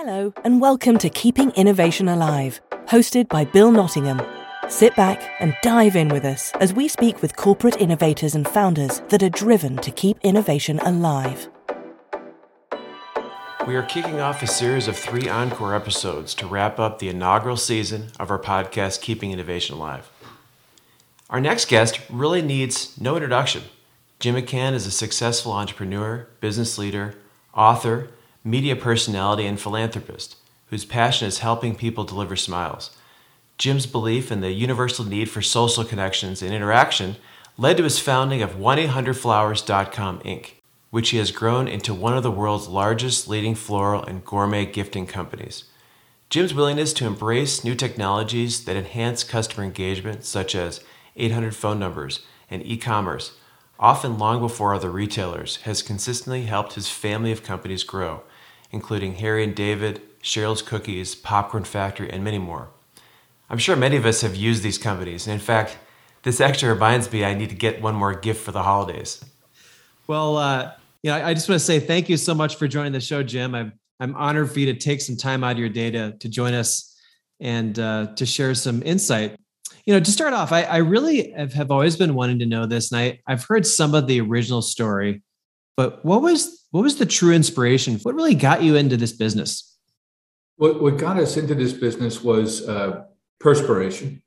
Hello, and welcome to Keeping Innovation Alive, hosted by Bill Nottingham. Sit back and dive in with us as we speak with corporate innovators and founders that are driven to keep innovation alive. We are kicking off a series of three encore episodes to wrap up the inaugural season of our podcast, Keeping Innovation Alive. Our next guest really needs no introduction. Jim McCann is a successful entrepreneur, business leader, author, media personality, and philanthropist whose passion is helping people deliver smiles. Jim's belief in the universal need for social connections and interaction led to his founding of 1-800-Flowers.com Inc., which he has grown into one of the world's largest leading floral and gourmet gifting companies. Jim's willingness to embrace new technologies that enhance customer engagement, such as 800 phone numbers and e commerce, often long before other retailers, has consistently helped his family of companies grow, including Harry and David, Cheryl's Cookies, Popcorn Factory, and many more. I'm sure many of us have used these companies, and in fact, this actually reminds me I need to get one more gift for the holidays. Well, uh, you know, I just want to say thank you so much for joining the show, Jim. I'm I'm honored for you to take some time out of your day to, to join us and uh, to share some insight you know, to start off, I, I really have, have, always been wanting to know this, and I, I've heard some of the original story, but what was what was the true inspiration? What really got you into this business? What what got us into this business was uh, perspiration,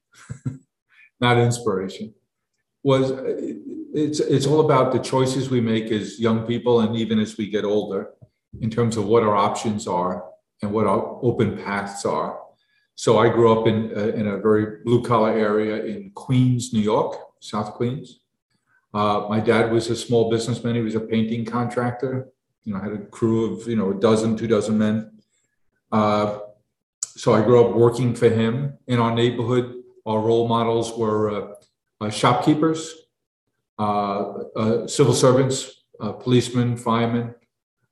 not inspiration. Was it's it's all about the choices we make as young people, and even as we get older, in terms of what our options are and what our open paths are so I grew up in, uh, in a very blue collar area in Queens, New York, South Queens. Uh, my dad was a small businessman. He was a painting contractor. You know, had a crew of, you know, a dozen, two dozen men. Uh, so I grew up working for him in our neighborhood. Our role models were uh, uh, shopkeepers, uh, civil servants, policemen, firemen,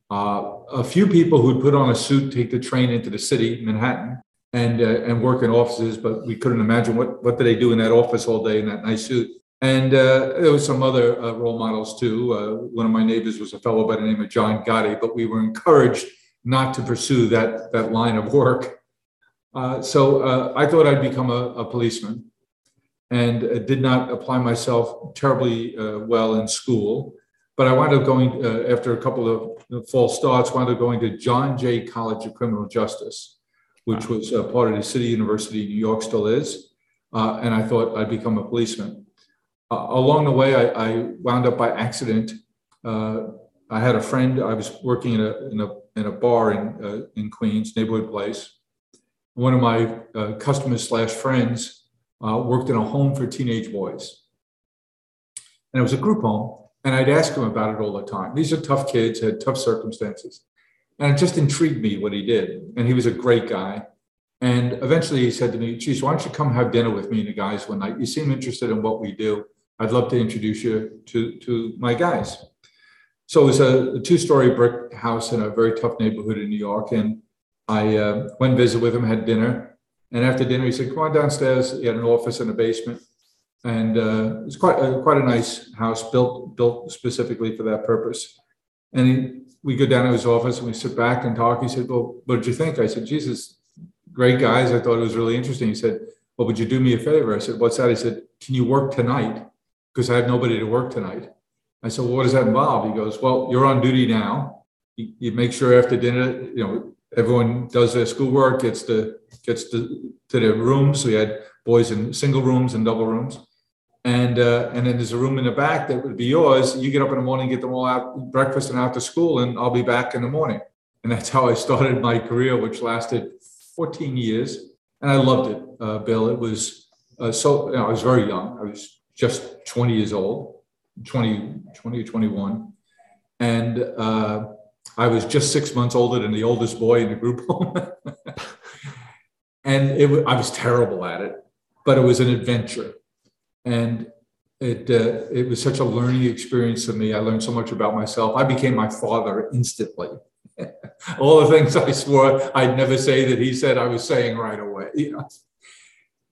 a few people who'd put on a suit, take the train into the city, Manhattan, and uh, and work in offices, but we couldn't imagine what what do they do in that office all day in that nice suit. And uh, there was some other uh, role models too. Uh, one of my neighbors was a fellow by the name of John Gotti, but we were encouraged not to pursue that that line of work. Uh, so uh, I thought I'd become a, a policeman, and did not apply myself terribly well in school. But I wound up going after a couple of false starts. Wound up going to John Jay College of Criminal Justice which was a part of the City University, of New York still is. Uh, and I thought I'd become a policeman. Along the way, I, I, wound up by accident. Uh, I had a friend. I was working in a in a in a bar in uh, in Queens, neighborhood place. One of my uh, customers slash friends worked in a home for teenage boys, and it was a group home. And I'd ask him about it all the time. These are tough kids, had tough circumstances. And it just intrigued me what he did. And he was a great guy. And eventually he said to me, geez, why don't you come have dinner with me and the guys one night? You seem interested in what we do. I'd love to introduce you to, to my guys. So it was a, a two-story brick house in a very tough neighborhood in New York. And I uh, went visit with him, had dinner. And after dinner, he said, come on downstairs. He had an office in a basement. And uh, it was quite a, quite a nice house built, built specifically for that purpose. And he we go down to his office and we sit back and talk. He said, Well, what did you think? I said, Jesus, great guys. I thought it was really interesting. He said, Well, would you do me a favor? I said, What's that? He said, Can you work tonight? Because I have nobody to work tonight. I said, Well, what does that involve? He goes, Well, you're on duty now. You, you make sure after dinner, you know, everyone does their schoolwork, gets to gets to, to their rooms. We had boys in single rooms and double rooms and uh, and then there's a room in the back that would be yours. You get up in the morning, get them all out breakfast and to school, and I'll be back in the morning. And that's how I started my career, which lasted 14 years, and I loved it. Uh, Bill, it was uh, so. You know, I was very young. I was just 20 years old, 20, 20 or 21, and uh, I was just six months older than the oldest boy in the group home. and it, I was terrible at it, but it was an adventure and it uh, it was such a learning experience for me. I learned so much about myself. I became my father instantly. All the things I swore I'd never say that he said I was saying right away. You know?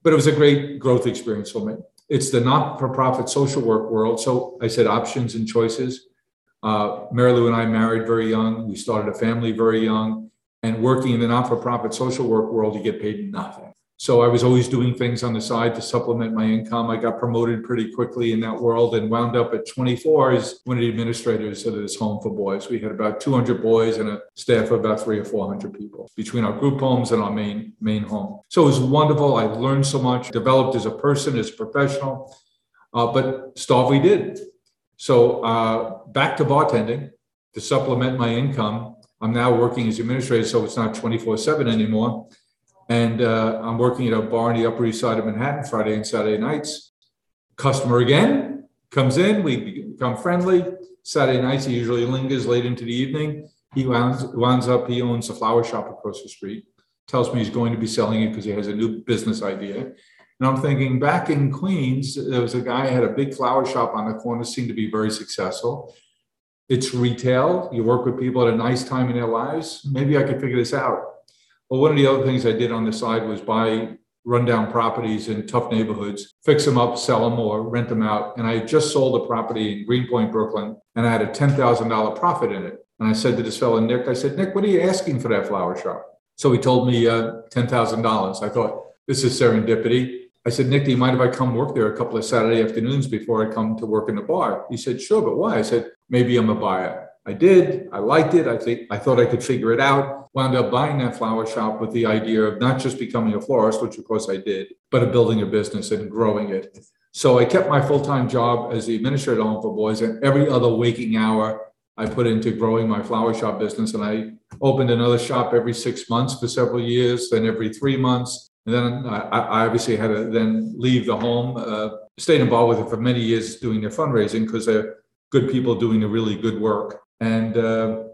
But it was a great growth experience for me. It's the not-for-profit social work world. So I said options and choices. Uh, Mary Lou and I married very young. We started a family very young. And working in the not for profit social work world, you get paid nothing. So I was always doing things on the side to supplement my income. I got promoted pretty quickly in that world and wound up at 24 as one of the administrators at this home for boys. We had about 200 boys and a staff of about three or 400 people between our group homes and our main main home. So it was wonderful. I learned so much, developed as a person, as a professional, uh, but starve we did. So uh, back to bartending to supplement my income. I'm now working as administrator, so it's not 24 7 anymore and uh, I'm working at a bar in the Upper East Side of Manhattan Friday and Saturday nights. Customer again comes in, we become friendly. Saturday nights, he usually lingers late into the evening. He winds, winds up, he owns a flower shop across the street, tells me he's going to be selling it because he has a new business idea. And I'm thinking back in Queens, there was a guy had a big flower shop on the corner, seemed to be very successful. It's retail. You work with people at a nice time in their lives. Maybe I could figure this out. Well, one of the other things I did on the side was buy rundown properties in tough neighborhoods, fix them up, sell them, or rent them out. And I just sold a property in Greenpoint, Brooklyn, and I had a $10,000 profit in it. And I said to this fellow, Nick, I said, Nick, what are you asking for that flower shop? So he told me uh, $10,000. I thought, this is serendipity. I said, Nick, do you mind if I come work there a couple of Saturday afternoons before I come to work in the bar? He said, sure, but why? I said, maybe I'm a buyer. I did. I liked it. I think I thought I could figure it out. Wound up buying that flower shop with the idea of not just becoming a florist, which of course I did, but of building a business and growing it. So I kept my full-time job as the administrator at home for boys, and every other waking hour I put into growing my flower shop business. And I opened another shop every six months for several years, then every three months. And then I, obviously had to then leave the home. Uh, stayed involved with it for many years doing their fundraising because they're good people doing the really good work and uh,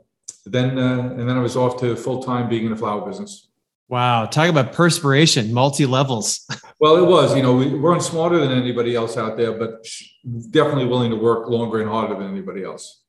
then uh, and then I was off to full time being in the flower business. Wow, talk about perspiration, multi levels. well, it was. You know, we weren't smarter than anybody else out there, but definitely willing to work longer and harder than anybody else.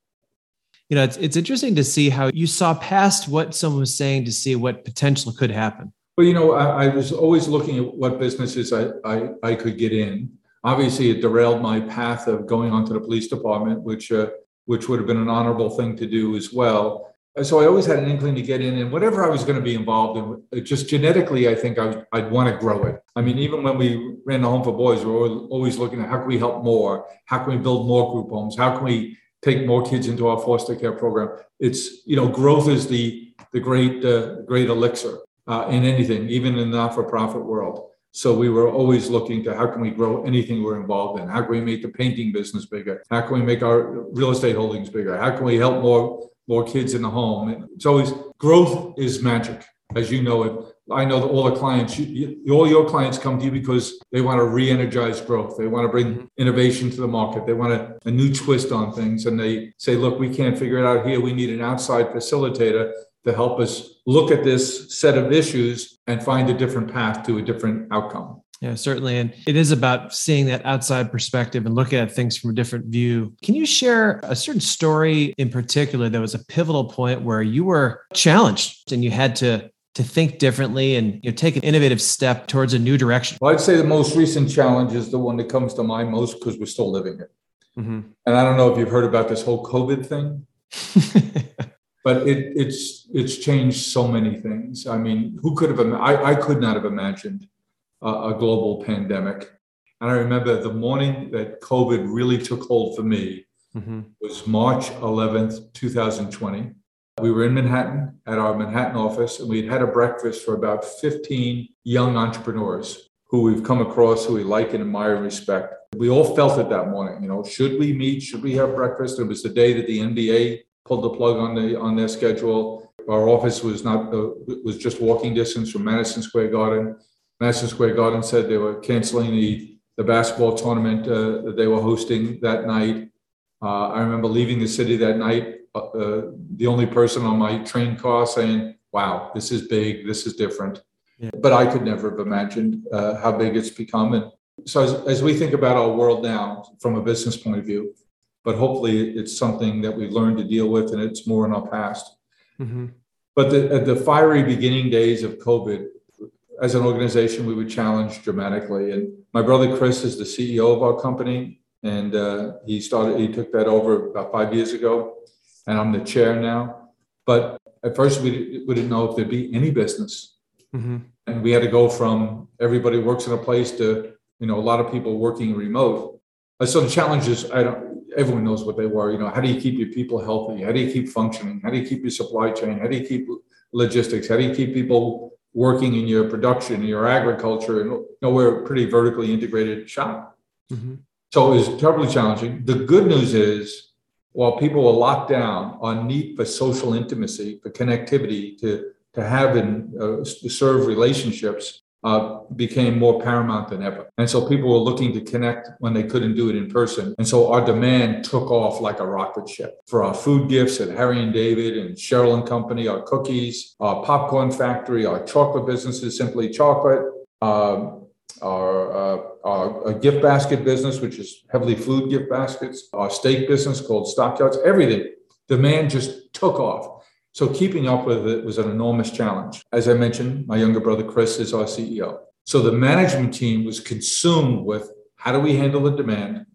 You know, it's it's interesting to see how you saw past what someone was saying to see what potential could happen. Well, you know, I, I was always looking at what businesses I, I, I could get in. Obviously, it derailed my path of going onto the police department, which uh, which would have been an honorable thing to do as well. So I always had an inkling to get in, and whatever I was going to be involved in, just genetically, I think I would want to grow it. I mean, even when we ran the Home for Boys, we were always looking at how can we help more, how can we build more group homes, how can we take more kids into our foster care program. It's you know, growth is the the great uh, great elixir uh, in anything, even in the not-for-profit world. So we were always looking to how can we grow anything we're involved in? How can we make the painting business bigger? How can we make our real estate holdings bigger? How can we help more more kids in the home? It's always growth is magic, as you know it. I know that all the clients, you, all your clients come to you because they want to re-energize growth. They want to bring mm-hmm. innovation to the market. They want a, a new twist on things, and they say, "Look, we can't figure it out here. We need an outside facilitator to help us look at this set of issues and find a different path to a different outcome. Yeah, certainly. And it is about seeing that outside perspective and looking at things from a different view. Can you share a certain story in particular that was a pivotal point where you were challenged and you had to to think differently and you know, take an innovative step towards a new direction? Well, I'd say the most recent challenge is the one that comes to mind most because we're still living it. Mm-hmm. And I don't know if you've heard about this whole COVID thing. but it, it's it's changed so many things. I mean, who could have? I, I could not have imagined a, a global pandemic. And I remember the morning that COVID really took hold for me mm-hmm. was March 11th, 2020. We were in Manhattan at our Manhattan office, and we'd had a breakfast for about 15 young entrepreneurs who we've come across, who we like and admire and respect. We all felt it that morning. You know, should we meet? Should we have breakfast? It was the day that the NBA pulled the plug on the on their schedule. Our office was not uh, was just walking distance from Madison Square Garden. Madison Square Garden said they were canceling the the basketball tournament uh, that they were hosting that night. Uh, I remember leaving the city that night. Uh, uh, the only person on my train car saying, "Wow, this is big. This is different." Yeah. But I could never have imagined uh, how big it's become. And so, as, as we think about our world now from a business point of view, but hopefully it's something that we've learned to deal with and it's more in our past. Mm-hmm. But the, at the fiery beginning days of COVID, as an organization, we were challenged dramatically. And my brother Chris is the CEO of our company, and uh, he started. He took that over about five years ago, and I'm the chair now. But at first we, we didn't know if there'd be any business. Mm-hmm. And we had to go from everybody works in a place to, you know, a lot of people working remote. So the challenges, I don't, everyone knows what they were. You know, how do you keep your people healthy? How do you keep functioning? How do you keep your supply chain? How do you keep logistics? How do you keep people working in your production, in your agriculture? And you know, we're a pretty vertically integrated shop. Mm-hmm. So it was terribly challenging. The good news is, while people were locked down on need for social intimacy, for connectivity, to to have and uh, to serve relationships, uh, became more paramount than ever. And so people were looking to connect when they couldn't do it in person. And so our demand took off like a rocket ship for our food gifts at Harry and David and Cheryl and Company, our cookies, our popcorn factory, our chocolate businesses, Simply Chocolate. Um, our, uh, our, our gift basket business, which is heavily food gift baskets, our steak business called Stockyards, everything. Demand just took off. So keeping up with it was an enormous challenge. As I mentioned, my younger brother Chris is our CEO. So the management team was consumed with how do we handle the demand?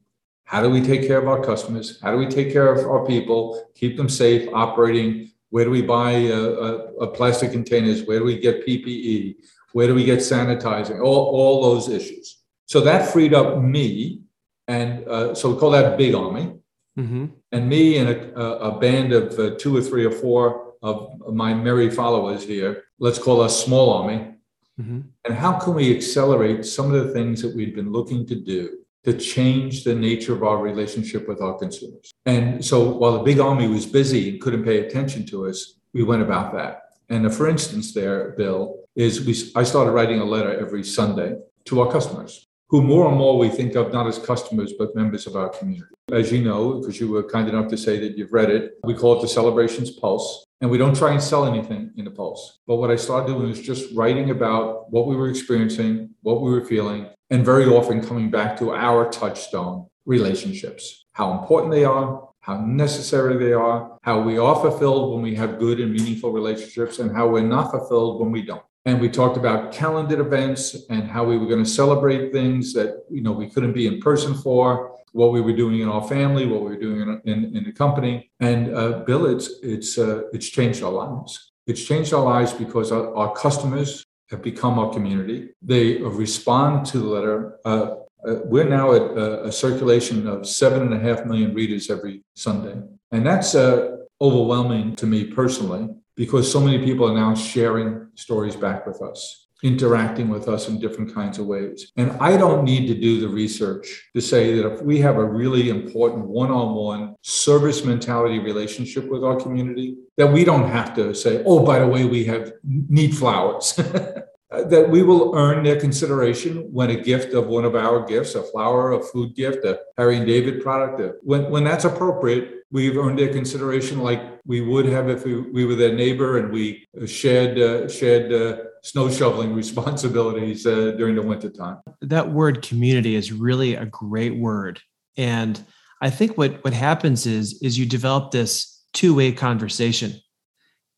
How do we take care of our customers? How do we take care of our people, keep them safe, operating? Where do we buy uh, uh, plastic containers? Where do we get PPE? Where do we get sanitizing? All, all those issues. So that freed up me. And uh, so we call that Big Army. Mm-hmm. And me and a, a band of uh, two or three or four of my merry followers here, let's call us Small Army. Mm-hmm. And how can we accelerate some of the things that we've been looking to do to change the nature of our relationship with our consumers? And so while the big army was busy and couldn't pay attention to us, we went about that. And for instance, there, Bill, is we, I started writing a letter every Sunday to our customers, who more and more we think of not as customers, but members of our community. As you know, because you were kind enough to say that you've read it, we call it the Celebrations Pulse. And we don't try and sell anything in the Pulse. But what I started doing was just writing about what we were experiencing, what we were feeling, and very often coming back to our touchstone relationships, how important they are, how necessary they are, how we are fulfilled when we have good and meaningful relationships, and how we're not fulfilled when we don't. And we talked about calendared events and how we were going to celebrate things that you know we couldn't be in person for, what we were doing in our family, what we were doing in, in, in the company. And uh, Bill, it's it's uh, it's changed our lives. It's changed our lives because our, our customers have become our community. They respond to the letter. Uh, uh, we're now at a, a, circulation of seven and a half million readers every Sunday. And that's uh, overwhelming to me personally because so many people are now sharing stories back with us, interacting with us in different kinds of ways. And I don't need to do the research to say that if we have a really important one on one service mentality relationship with our community, that we don't have to say, oh, by the way, we have need flowers. that we will earn their consideration when a gift of one of our gifts, a flower, a food gift, a Harry and David product, when, when that's appropriate, we've earned their consideration like we would have if we, we were their neighbor and we shared, uh, shared uh, snow shoveling responsibilities uh, during the wintertime. That word community is really a great word. And I think what, what happens is, is you develop this two-way conversation.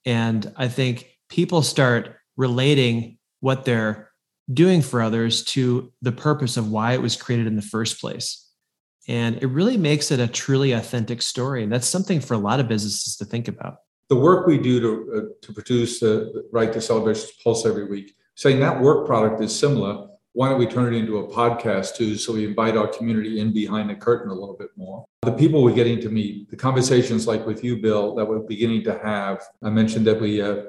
And I think people start relating what they're doing for others to the purpose of why it was created in the first place. And it really makes it a truly authentic story. And that's something for a lot of businesses to think about. The work we do to, uh, to produce the Right to Celebrations Pulse every week, saying that work product is similar, why don't we turn it into a podcast too? So we invite our community in behind the curtain a little bit more. The people we're getting to meet, the conversations like with you, Bill, that we're beginning to have. I mentioned that we uh,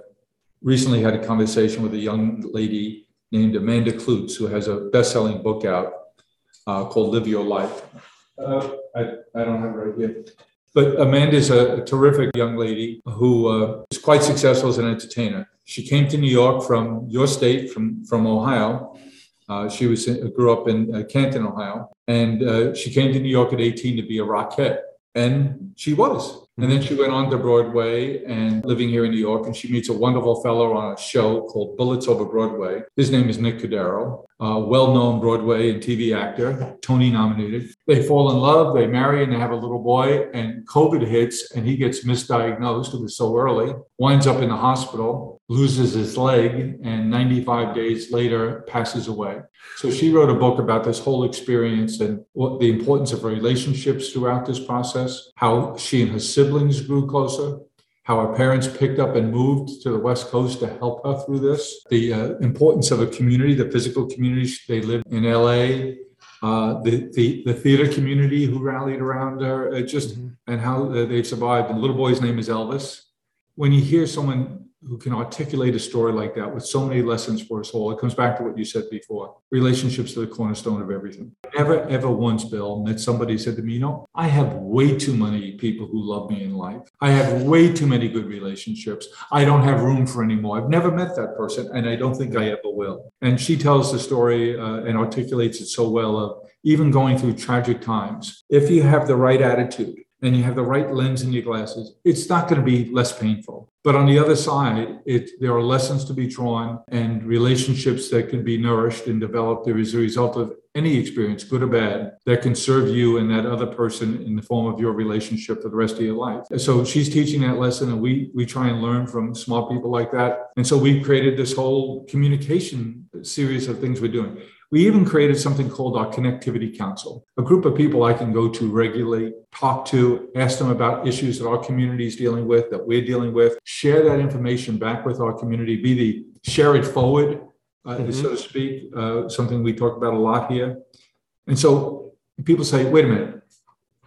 recently had a conversation with a young lady named Amanda Kloots, who has a best-selling book out uh, called "Live Your Life." Uh, I, I don't have it right here, but Amanda's a, a terrific young lady who uh, is quite successful as an entertainer. She came to New York from your state, from from Ohio. Uh, she was grew up in uh, Canton, Ohio, and uh, she came to New York at 18 to be a rockette, and she was. And then she went on to Broadway and living here in New York. And she meets a wonderful fellow on a show called Bullets Over Broadway. His name is Nick Cordero, a well known Broadway and TV actor, Tony nominated. They fall in love, they marry, and they have a little boy. And COVID hits, and he gets misdiagnosed. It was so early, winds up in the hospital, loses his leg, and 95 days later passes away. So she wrote a book about this whole experience and what the importance of relationships throughout this process, how she and her siblings grew closer, how our parents picked up and moved to the West Coast to help her through this, the uh, importance of a community, the physical community they lived in LA, uh, the, the, the theater community who rallied around her, uh, just mm-hmm. and how uh, they've survived. The little boy's name is Elvis. When you hear someone who can articulate a story like that with so many lessons for us all. It comes back to what you said before. Relationships are the cornerstone of everything. Never, ever once, Bill, met somebody said to me, you know, I have way too many people who love me in life. I have way too many good relationships. I don't have room for any more. I've never met that person, and I don't think I ever will. And she tells the story uh, and articulates it so well of even going through tragic times. If you have the right attitude, and you have the right lens in your glasses, it's not going to be less painful. But on the other side, it, there are lessons to be drawn and relationships that can be nourished and developed as a result of any experience, good or bad, that can serve you and that other person in the form of your relationship for the rest of your life. So she's teaching that lesson, and we we try and learn from small people like that. And so we've created this whole communication series of things we're doing. We even created something called our Connectivity Council, a group of people I can go to regularly, talk to, ask them about issues that our community is dealing with, that we're dealing with, share that information back with our community, be the share it forward, uh, mm-hmm. so to speak, uh, something we talk about a lot here. And so people say, wait a minute,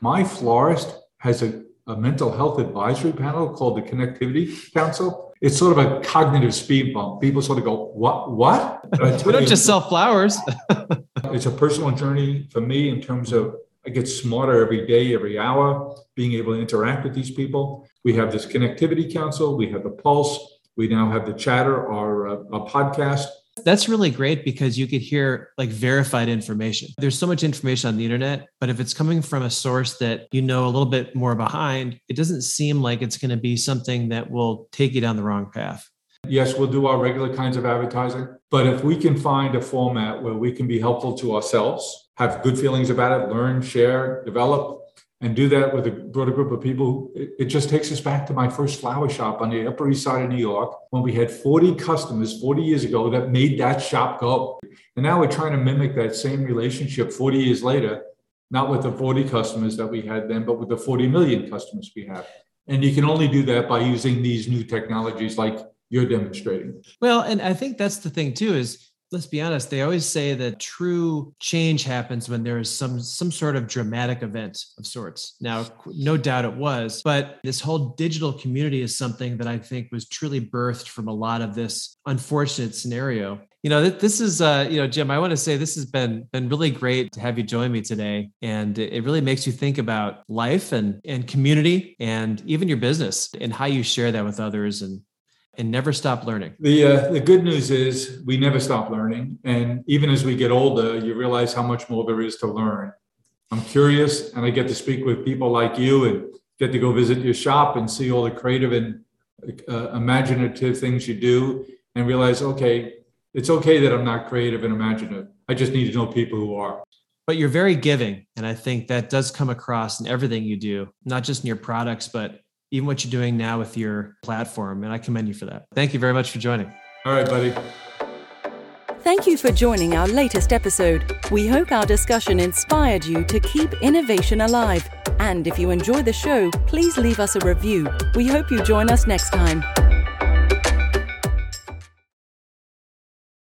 my florist has a, a mental health advisory panel called the Connectivity Council it's sort of a cognitive speed bump. People sort of go, "What? What?" we don't just sell flowers. it's a personal journey for me in terms of I get smarter every day, every hour, being able to interact with these people. We have this connectivity council. We have the Pulse. We now have the Chatter, our, uh, our podcast. That's really great because you could hear like verified information. There's so much information on the internet, but if it's coming from a source that you know a little bit more behind, it doesn't seem like it's going to be something that will take you down the wrong path. Yes, we'll do our regular kinds of advertising, but if we can find a format where we can be helpful to ourselves, have good feelings about it, learn, share, develop, and do that with a broader group of people, it, it, just takes us back to my first flower shop on the Upper East Side of New York when we had 40 customers 40 years ago that made that shop go. And now we're trying to mimic that same relationship 40 years later, not with the 40 customers that we had then, but with the 40 million customers we have. And you can only do that by using these new technologies like you're demonstrating. Well, and I think that's the thing too is let's be honest they always say that true change happens when there is some some sort of dramatic event of sorts. Now no doubt it was but this whole digital community is something that i think was truly birthed from a lot of this unfortunate scenario. You know this is uh you know jim i want to say this has been been really great to have you join me today and it really makes you think about life and and community and even your business and how you share that with others and and never stop learning. The uh, the good news is we never stop learning, and even as we get older, you realize how much more there is to learn. I'm curious, and I get to speak with people like you, and get to go visit your shop and see all the creative and uh, imaginative things you do, and realize, okay, it's okay that I'm not creative and imaginative. I just need to know people who are. But you're very giving, and I think that does come across in everything you do, not just in your products, but even what you're doing now with your platform. And I commend you for that. Thank you very much for joining. All right, buddy. Thank you for joining our latest episode. We hope our discussion inspired you to keep innovation alive. And if you enjoy the show, please leave us a review. We hope you join us next time.